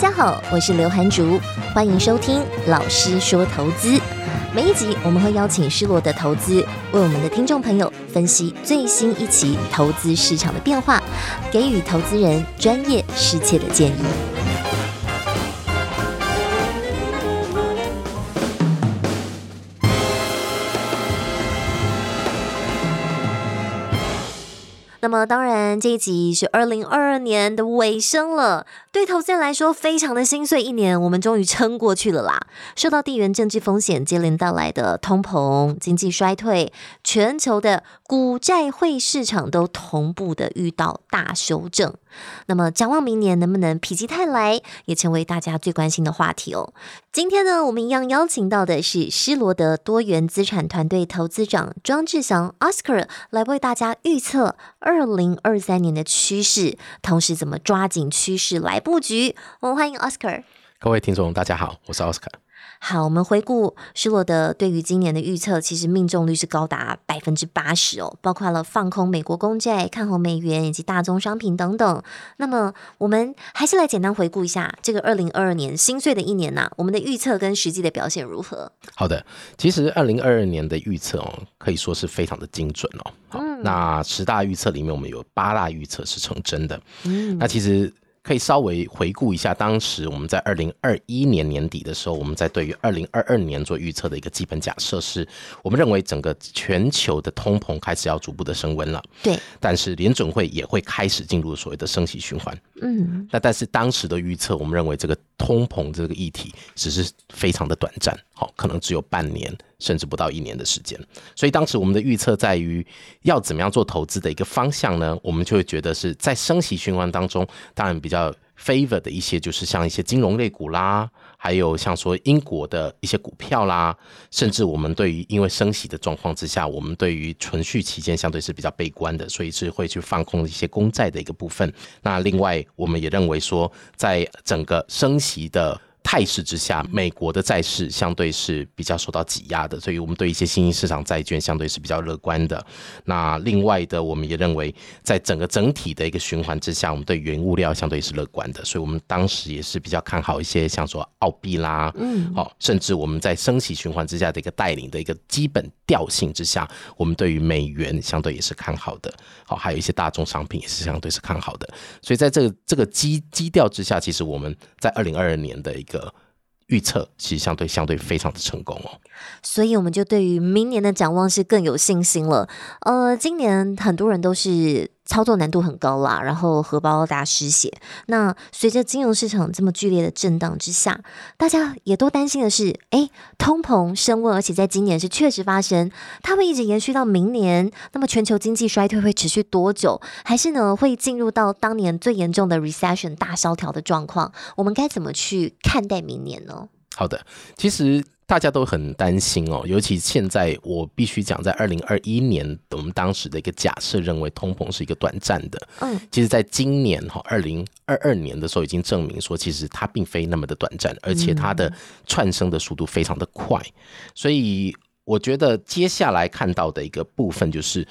大家好，我是刘涵竹，欢迎收听老师说投资。每一集我们会邀请失落的投资，为我们的听众朋友分析最新一期投资市场的变化，给予投资人专业适切的建议。那么当然，这一集是二零二二年的尾声了，对投资人来说非常的心碎。一年我们终于撑过去了啦。受到地缘政治风险接连到来的通膨、经济衰退，全球的股债汇市场都同步的遇到大修正。那么，展望明年能不能否极泰来，也成为大家最关心的话题哦。今天呢，我们一样邀请到的是施罗德多元资产团队投资长庄志祥 Oscar 来为大家预测二零二三年的趋势，同时怎么抓紧趋势来布局。我们欢迎 Oscar。各位听众，大家好，我是 Oscar。好，我们回顾施罗德对于今年的预测，其实命中率是高达百分之八十哦，包括了放空美国公债、看好美元以及大宗商品等等。那么，我们还是来简单回顾一下这个二零二二年心碎的一年呐，我们的预测跟实际的表现如何？好的，其实二零二二年的预测哦，可以说是非常的精准哦。好，那十大预测里面，我们有八大预测是成真的。嗯，那其实。可以稍微回顾一下，当时我们在二零二一年年底的时候，我们在对于二零二二年做预测的一个基本假设是，我们认为整个全球的通膨开始要逐步的升温了。对，但是联准会也会开始进入所谓的升息循环。嗯，那但是当时的预测，我们认为这个通膨这个议题只是非常的短暂，好，可能只有半年。甚至不到一年的时间，所以当时我们的预测在于要怎么样做投资的一个方向呢？我们就会觉得是在升息循环当中，当然比较 favor 的一些就是像一些金融类股啦，还有像说英国的一些股票啦，甚至我们对于因为升息的状况之下，我们对于存续期间相对是比较悲观的，所以是会去放空一些公债的一个部分。那另外，我们也认为说，在整个升息的态势之下，美国的债市相对是比较受到挤压的，所以我们对一些新兴市场债券相对是比较乐观的。那另外的，我们也认为，在整个整体的一个循环之下，我们对原物料相对是乐观的，所以我们当时也是比较看好一些像说澳币啦，嗯，好，甚至我们在升息循环之下的一个带领的一个基本调性之下，我们对于美元相对也是看好的。好，还有一些大众商品也是相对是看好的。所以在这个这个基基调之下，其实我们在二零二二年的一个。个预测其实相对相对非常的成功哦，所以我们就对于明年的展望是更有信心了。呃，今年很多人都是。操作难度很高啦，然后荷包大失血。那随着金融市场这么剧烈的震荡之下，大家也都担心的是，哎，通膨升温，而且在今年是确实发生，它会一直延续到明年。那么全球经济衰退会持续多久？还是呢会进入到当年最严重的 recession 大萧条的状况？我们该怎么去看待明年呢？好的，其实。大家都很担心哦，尤其现在我必须讲，在二零二一年，我们当时的一个假设认为通膨是一个短暂的。嗯，其实在今年哈，二零二二年的时候已经证明说，其实它并非那么的短暂，而且它的窜升的速度非常的快。所以我觉得接下来看到的一个部分就是。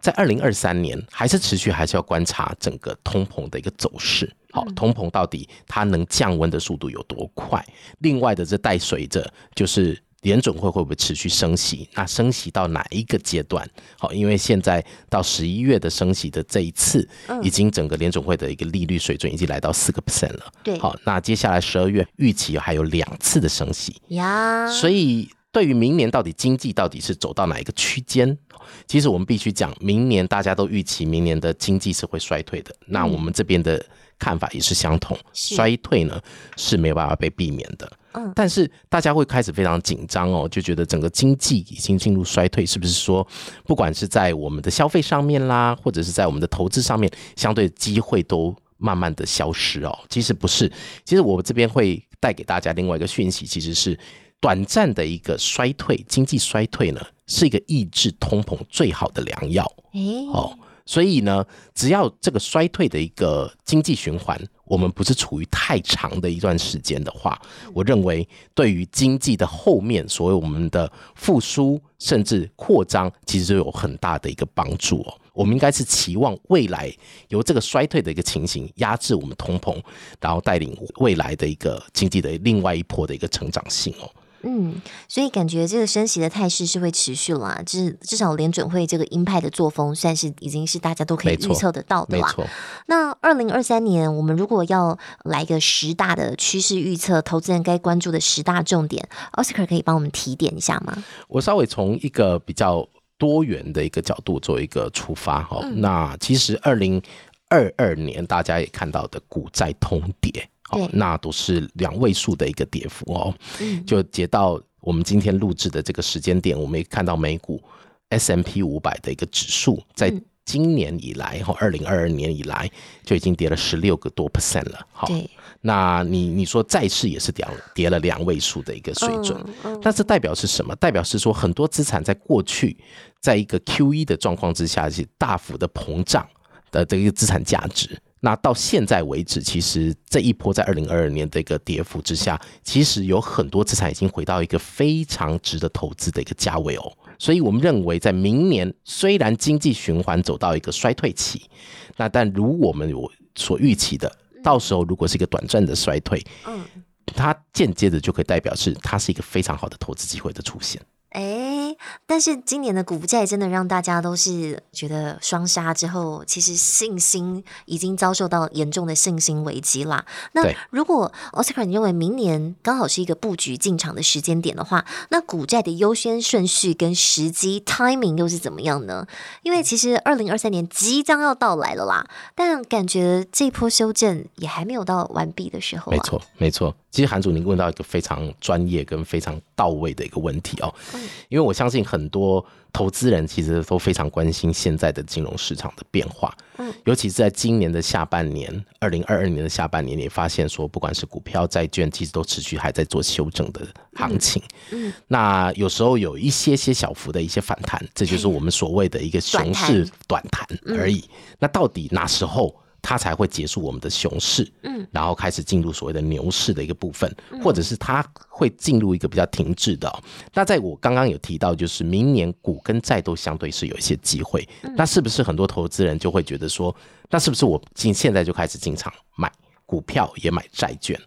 在二零二三年，还是持续还是要观察整个通膨的一个走势。好，通膨到底它能降温的速度有多快？另外的，这带随着就是联准会会不会持续升息？那升息到哪一个阶段？好，因为现在到十一月的升息的这一次，已经整个联准会的一个利率水准已经来到四个 percent 了。对，好，那接下来十二月预期还有两次的升息呀，所以。对于明年到底经济到底是走到哪一个区间？其实我们必须讲，明年大家都预期明年的经济是会衰退的。那我们这边的看法也是相同，衰退呢是没有办法被避免的。嗯，但是大家会开始非常紧张哦，就觉得整个经济已经进入衰退，是不是说不管是在我们的消费上面啦，或者是在我们的投资上面，相对机会都慢慢的消失哦？其实不是，其实我这边会带给大家另外一个讯息，其实是。短暂的一个衰退，经济衰退呢，是一个抑制通膨最好的良药。哦，所以呢，只要这个衰退的一个经济循环，我们不是处于太长的一段时间的话，我认为对于经济的后面，所谓我们的复苏甚至扩张，其实都有很大的一个帮助哦。我们应该是期望未来由这个衰退的一个情形压制我们通膨，然后带领未来的一个经济的另外一波的一个成长性哦。嗯，所以感觉这个升息的态势是会持续啦，至至少联准会这个鹰派的作风，算是已经是大家都可以预测得到的啦。那二零二三年，我们如果要来个十大的趋势预测，投资人该关注的十大重点，Oscar 可以帮我们提点一下吗？我稍微从一个比较多元的一个角度做一个出发哈。那其实二零二二年大家也看到的股债通跌。哦，那都是两位数的一个跌幅哦。嗯，就截到我们今天录制的这个时间点，我们也看到美股 S M P 五百的一个指数，在今年以来，哈，二零二二年以来就已经跌了十六个多 percent 了。好，那你你说债市也是跌跌了两位数的一个水准，那这代表是什么？代表是说很多资产在过去在一个 Q E 的状况之下，是大幅的膨胀的这个资产价值。那到现在为止，其实这一波在二零二二年的一个跌幅之下，其实有很多资产已经回到一个非常值得投资的一个价位哦。所以我们认为，在明年虽然经济循环走到一个衰退期，那但如我们有所预期的，到时候如果是一个短暂的衰退，嗯，它间接的就可以代表是它是一个非常好的投资机会的出现。哎，但是今年的股债真的让大家都是觉得双杀之后，其实信心已经遭受到严重的信心危机啦。那如果 Oscar 你认为明年刚好是一个布局进场的时间点的话，那股债的优先顺序跟时机 timing 又是怎么样呢？因为其实二零二三年即将要到来了啦，但感觉这波修正也还没有到完毕的时候。没错，没错。其实韩主，您问到一个非常专业跟非常到位的一个问题哦，因为我相信很多投资人其实都非常关心现在的金融市场的变化，嗯，尤其是在今年的下半年，二零二二年的下半年，你发现说，不管是股票、债券，其实都持续还在做修正的行情，嗯，那有时候有一些些小幅的一些反弹，这就是我们所谓的一个熊市短弹。而已。那到底哪时候？它才会结束我们的熊市，嗯，然后开始进入所谓的牛市的一个部分，或者是它会进入一个比较停滞的。那在我刚刚有提到，就是明年股跟债都相对是有一些机会，那是不是很多投资人就会觉得说，那是不是我进现在就开始进场买？股票也买债券，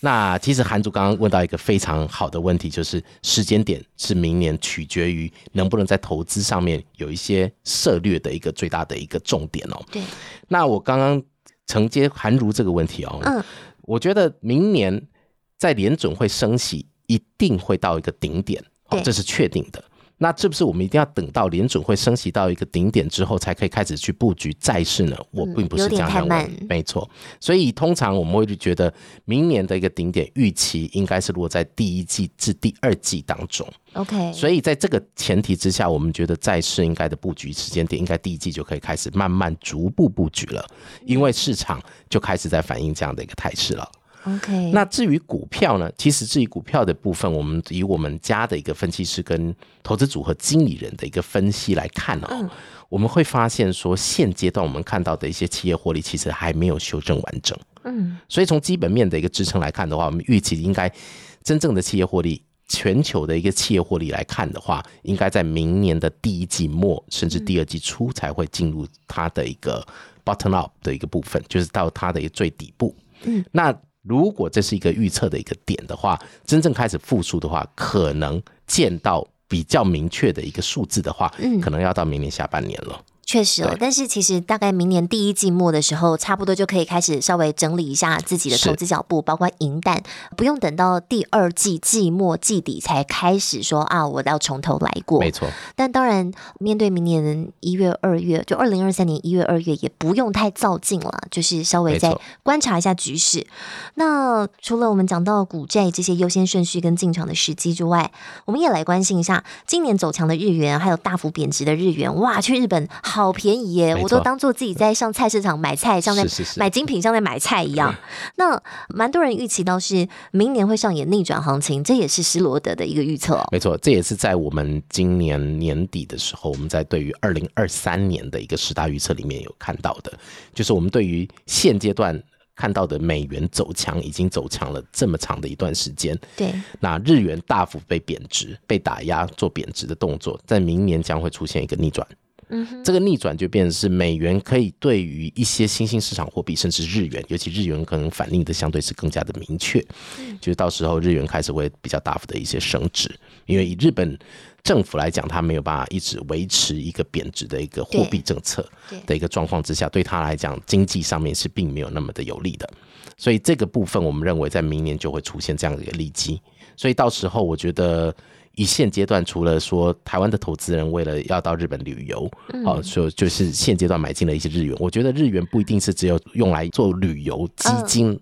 那其实韩主刚刚问到一个非常好的问题，就是时间点是明年，取决于能不能在投资上面有一些策略的一个最大的一个重点哦。对，那我刚刚承接韩如这个问题哦，嗯，我觉得明年在联准会升息一定会到一个顶点，哦，这是确定的。那是不是我们一定要等到联准会升息到一个顶点之后，才可以开始去布局债市呢？我并不是这样认为，没错。所以通常我们会觉得，明年的一个顶点预期应该是落在第一季至第二季当中。OK。所以在这个前提之下，我们觉得债市应该的布局时间点，应该第一季就可以开始慢慢逐步布局了，因为市场就开始在反映这样的一个态势了。OK，那至于股票呢？其实至于股票的部分，我们以我们家的一个分析师跟投资组合经理人的一个分析来看哦，我们会发现说，现阶段我们看到的一些企业获利其实还没有修正完整。嗯，所以从基本面的一个支撑来看的话，我们预期应该真正的企业获利，全球的一个企业获利来看的话，应该在明年的第一季末甚至第二季初才会进入它的一个 bottom up 的一个部分，就是到它的一个最底部。嗯，那。如果这是一个预测的一个点的话，真正开始复苏的话，可能见到比较明确的一个数字的话，嗯可能要到明年下半年了。确实哦，但是其实大概明年第一季末的时候，差不多就可以开始稍微整理一下自己的投资脚步，包括银弹，不用等到第二季季末季底才开始说啊，我要从头来过。没错。但当然，面对明年一月、二月，就二零二三年一月、二月，也不用太造进了，就是稍微再观察一下局势。那除了我们讲到股债这些优先顺序跟进场的时机之外，我们也来关心一下今年走强的日元，还有大幅贬值的日元。哇，去日本好。好便宜耶！我都当做自己在上菜市场买菜，像在买精品，像在买菜一样。那蛮多人预期到是明年会上演逆转行情，这也是施罗德的一个预测哦。没错，这也是在我们今年年底的时候，我们在对于二零二三年的一个十大预测里面有看到的，就是我们对于现阶段看到的美元走强，已经走强了这么长的一段时间。对，那日元大幅被贬值、被打压、做贬值的动作，在明年将会出现一个逆转。嗯，这个逆转就变成是美元可以对于一些新兴市场货币，甚至日元，尤其日元可能反应的相对是更加的明确。嗯，就是到时候日元开始会比较大幅的一些升值，因为以日本政府来讲，它没有办法一直维持一个贬值的一个货币政策的一个状况之下，对他来讲，经济上面是并没有那么的有利的。所以这个部分，我们认为在明年就会出现这样的一个利基。所以到时候，我觉得以现阶段，除了说台湾的投资人为了要到日本旅游，哦，说就是现阶段买进了一些日元。我觉得日元不一定是只有用来做旅游基金，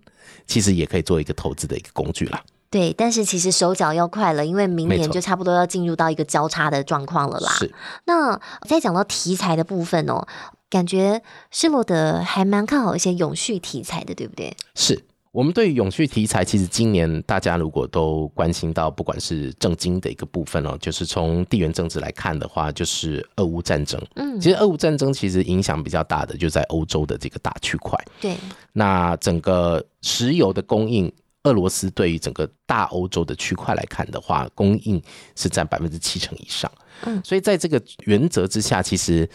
其实也可以做一个投资的一个工具啦。对，但是其实手脚要快了，因为明年就差不多要进入到一个交叉的状况了啦。是。那再讲到题材的部分哦。感觉施罗德还蛮看好一些永续题材的，对不对？是我们对永续题材，其实今年大家如果都关心到，不管是政经的一个部分哦，就是从地缘政治来看的话，就是俄乌战争。嗯，其实俄乌战争其实影响比较大的就在欧洲的这个大区块。对，那整个石油的供应，俄罗斯对于整个大欧洲的区块来看的话，供应是占百分之七成以上。嗯，所以在这个原则之下，其实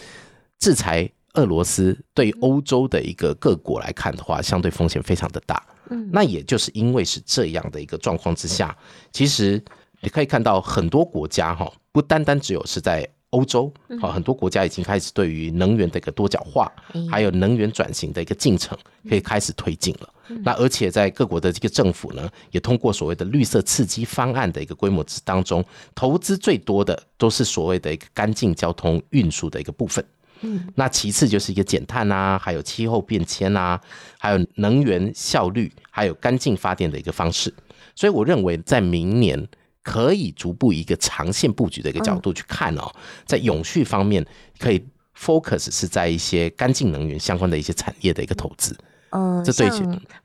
制裁。俄罗斯对欧洲的一个各国来看的话，相对风险非常的大。嗯，那也就是因为是这样的一个状况之下，其实你可以看到很多国家哈，不单单只有是在欧洲，好，很多国家已经开始对于能源的一个多角化，还有能源转型的一个进程，可以开始推进了。那而且在各国的这个政府呢，也通过所谓的绿色刺激方案的一个规模之当中，投资最多的都是所谓的一个干净交通运输的一个部分。嗯，那其次就是一个减碳啊，还有气候变迁啊，还有能源效率，还有干净发电的一个方式。所以我认为，在明年可以逐步一个长线布局的一个角度去看哦，在永续方面可以 focus 是在一些干净能源相关的一些产业的一个投资。嗯，这对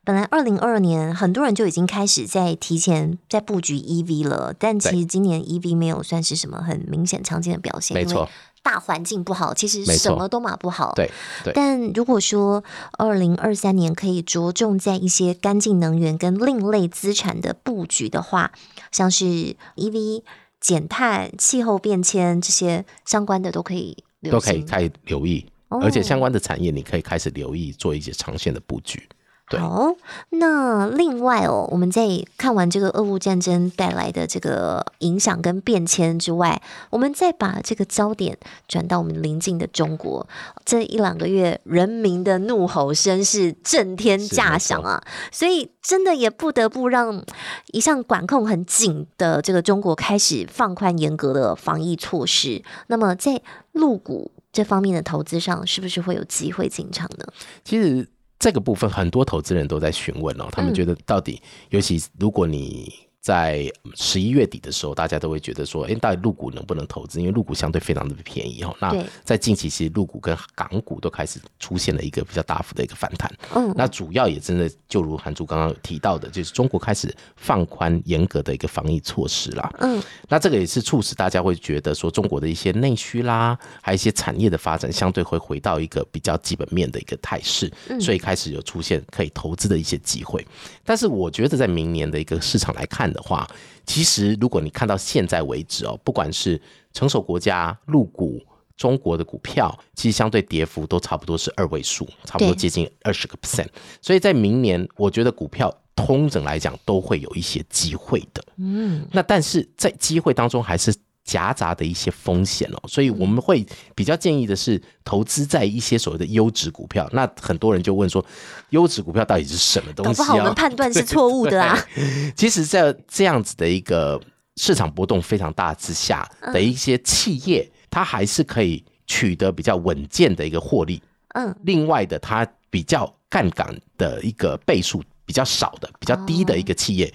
本来二零二二年很多人就已经开始在提前在布局 EV 了，但其实今年 EV 没有算是什么很明显常见的表现，没错。大环境不好，其实什么都嘛不好。对对。但如果说二零二三年可以着重在一些干净能源跟另类资产的布局的话，像是 EV、减碳、气候变迁这些相关的都可以都可以开始留意，而且相关的产业你可以开始留意做一些长线的布局。好，那另外哦，我们在看完这个俄乌战争带来的这个影响跟变迁之外，我们再把这个焦点转到我们邻近的中国。这一两个月，人民的怒吼声是震天价响啊，所以真的也不得不让一向管控很紧的这个中国开始放宽严格的防疫措施。那么，在陆股这方面的投资上，是不是会有机会进场呢？其实。这个部分很多投资人都在询问哦，他们觉得到底，尤其如果你。在十一月底的时候，大家都会觉得说，哎，到底入股能不能投资？因为入股相对非常的便宜哦。那在近期，其实入股跟港股都开始出现了一个比较大幅的一个反弹。嗯，那主要也真的就如韩珠刚刚提到的，就是中国开始放宽严格的一个防疫措施啦。嗯，那这个也是促使大家会觉得说，中国的一些内需啦，还有一些产业的发展，相对会回到一个比较基本面的一个态势，所以开始有出现可以投资的一些机会。但是我觉得，在明年的一个市场来看的话，其实如果你看到现在为止哦，不管是成熟国家入股中国的股票，其实相对跌幅都差不多是二位数，差不多接近二十个 percent。所以在明年，我觉得股票通整来讲都会有一些机会的。嗯，那但是在机会当中还是。夹杂的一些风险哦，所以我们会比较建议的是投资在一些所谓的优质股票。那很多人就问说，优质股票到底是什么东西？搞不好我们判断是错误的啊。其实，在这样子的一个市场波动非常大之下的一些企业，它还是可以取得比较稳健的一个获利。嗯，另外的，它比较杠杆的一个倍数比较少的、比较低的一个企业，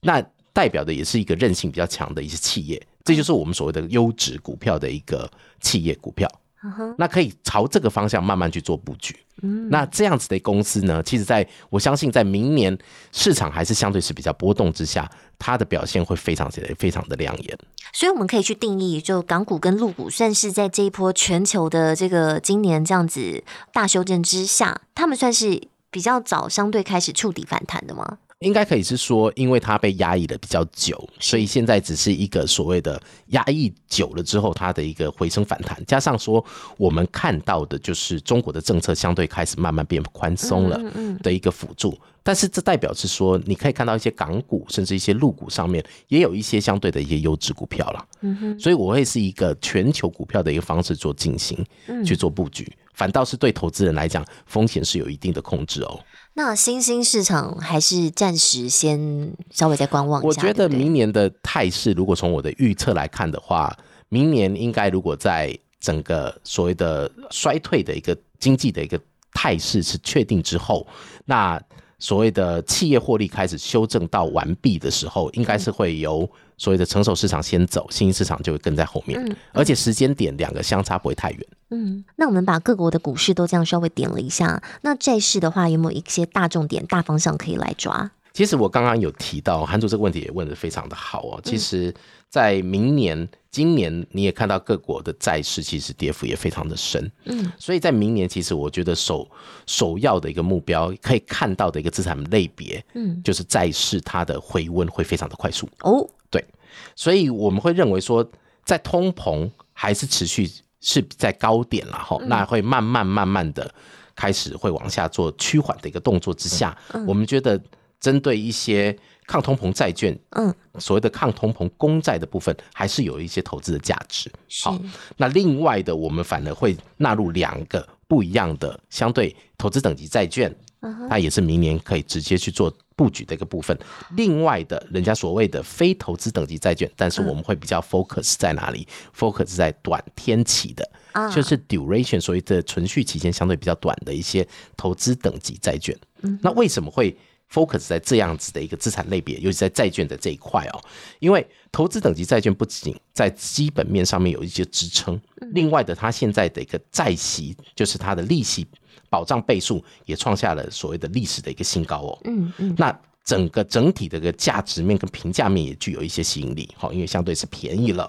那代表的也是一个韧性比较强的一些企业。这就是我们所谓的优质股票的一个企业股票，那可以朝这个方向慢慢去做布局。那这样子的公司呢，其实在我相信，在明年市场还是相对是比较波动之下，它的表现会非常的非常的亮眼。所以我们可以去定义，就港股跟陆股，算是在这一波全球的这个今年这样子大修正之下，他们算是比较早相对开始触底反弹的吗？应该可以是说，因为它被压抑的比较久，所以现在只是一个所谓的压抑久了之后它的一个回升反弹，加上说我们看到的就是中国的政策相对开始慢慢变宽松了的一个辅助。但是这代表是说，你可以看到一些港股，甚至一些陆股上面也有一些相对的一些优质股票了。嗯哼，所以我会是一个全球股票的一个方式做进行，去做布局，反倒是对投资人来讲，风险是有一定的控制哦。那新兴市场还是暂时先稍微再观望一下。我觉得明年的态势，如果从我的预测来看的话，明年应该如果在整个所谓的衰退的一个经济的一个态势是确定之后，那所谓的企业获利开始修正到完毕的时候，应该是会由。所谓的成熟市场先走，新兴市场就会跟在后面，而且时间点两个相差不会太远。嗯，那我们把各国的股市都这样稍微点了一下，那债市的话有没有一些大重点、大方向可以来抓？其实我刚刚有提到，韩主这个问题也问的非常的好哦。其实，在明年、今年你也看到各国的债市其实跌幅也非常的深。嗯，所以在明年，其实我觉得首首要的一个目标，可以看到的一个资产类别，嗯，就是债市它的回温会非常的快速。哦。对，所以我们会认为说，在通膨还是持续是在高点了哈，那会慢慢慢慢的开始会往下做趋缓的一个动作之下，我们觉得针对一些抗通膨债券，嗯，所谓的抗通膨公债的部分，还是有一些投资的价值。好，那另外的我们反而会纳入两个不一样的相对投资等级债券，它也是明年可以直接去做。布局的一个部分，另外的人家所谓的非投资等级债券，但是我们会比较 focus 在哪里？focus 在短天期的，就是 duration，所谓的存续期间相对比较短的一些投资等级债券。那为什么会 focus 在这样子的一个资产类别，尤其在债券的这一块哦？因为投资等级债券不仅在基本面上面有一些支撑，另外的它现在的一个债息，就是它的利息。保障倍数也创下了所谓的历史的一个新高哦。嗯嗯，那整个整体的一个价值面跟评价面也具有一些吸引力，好，因为相对是便宜了。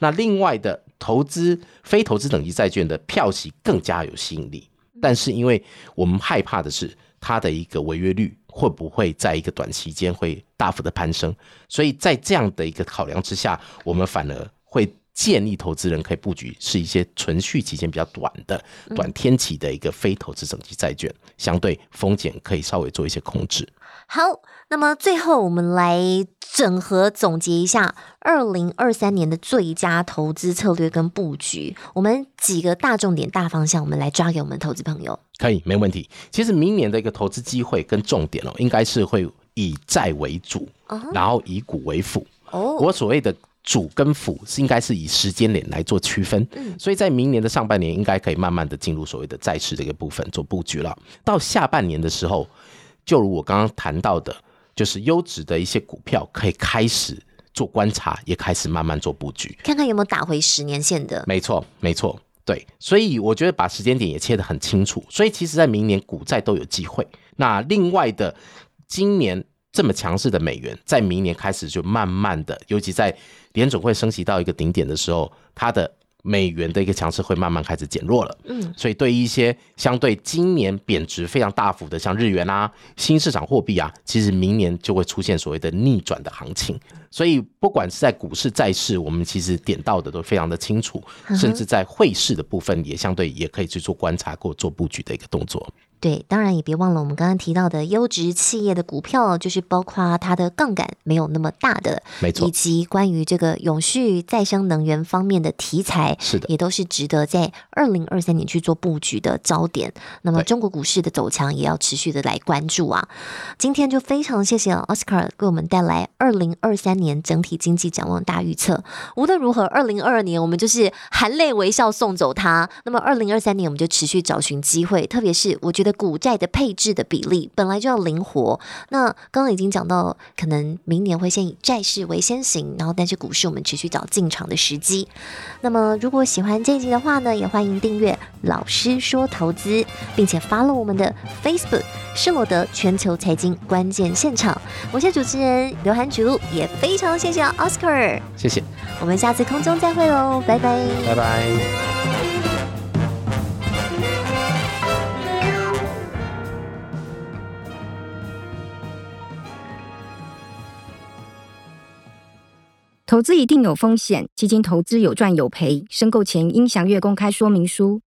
那另外的投资非投资等级债券的票息更加有吸引力，但是因为我们害怕的是它的一个违约率会不会在一个短期间会大幅的攀升，所以在这样的一个考量之下，我们反而会。建议投资人可以布局是一些存续期间比较短的短天期的一个非投资整级债券，相对风险可以稍微做一些控制。好，那么最后我们来整合总结一下二零二三年的最佳投资策略跟布局，我们几个大重点大方向，我们来抓给我们投资朋友。可以，没问题。其实明年的一个投资机会跟重点哦，应该是会以债为主，然后以股为辅。哦，我所谓的。主跟辅是应该是以时间点来做区分，所以在明年的上半年应该可以慢慢的进入所谓的债市这个部分做布局了。到下半年的时候，就如我刚刚谈到的，就是优质的一些股票可以开始做观察，也开始慢慢做布局，看看有没有打回十年线的。没错，没错，对。所以我觉得把时间点也切得很清楚，所以其实在明年股债都有机会。那另外的今年。这么强势的美元，在明年开始就慢慢的，尤其在联总会升息到一个顶点的时候，它的美元的一个强势会慢慢开始减弱了。嗯，所以对一些相对今年贬值非常大幅的，像日元啊、新市场货币啊，其实明年就会出现所谓的逆转的行情。所以不管是在股市、债市，我们其实点到的都非常的清楚，甚至在汇市的部分，也相对也可以去做观察或做布局的一个动作。对，当然也别忘了我们刚刚提到的优质企业的股票，就是包括它的杠杆没有那么大的，没错，以及关于这个永续再生能源方面的题材，是的，也都是值得在二零二三年去做布局的焦点。那么中国股市的走强也要持续的来关注啊。今天就非常谢谢奥斯卡给我们带来二零二三年整体经济展望大预测。无论如何，二零二二年我们就是含泪微笑送走它。那么二零二三年我们就持续找寻机会，特别是我觉得。股债的配置的比例本来就要灵活。那刚刚已经讲到，可能明年会先以债市为先行，然后但是股市我们持续找进场的时机。那么如果喜欢这一集的话呢，也欢迎订阅老师说投资，并且发了我们的 Facebook 施罗德全球财经关键现场。我是主持人刘涵菊露，也非常谢谢 oscar 谢谢。我们下次空中再会喽拜拜。拜拜。投资一定有风险基金投资有赚有赔申购前应详阅公开说明书。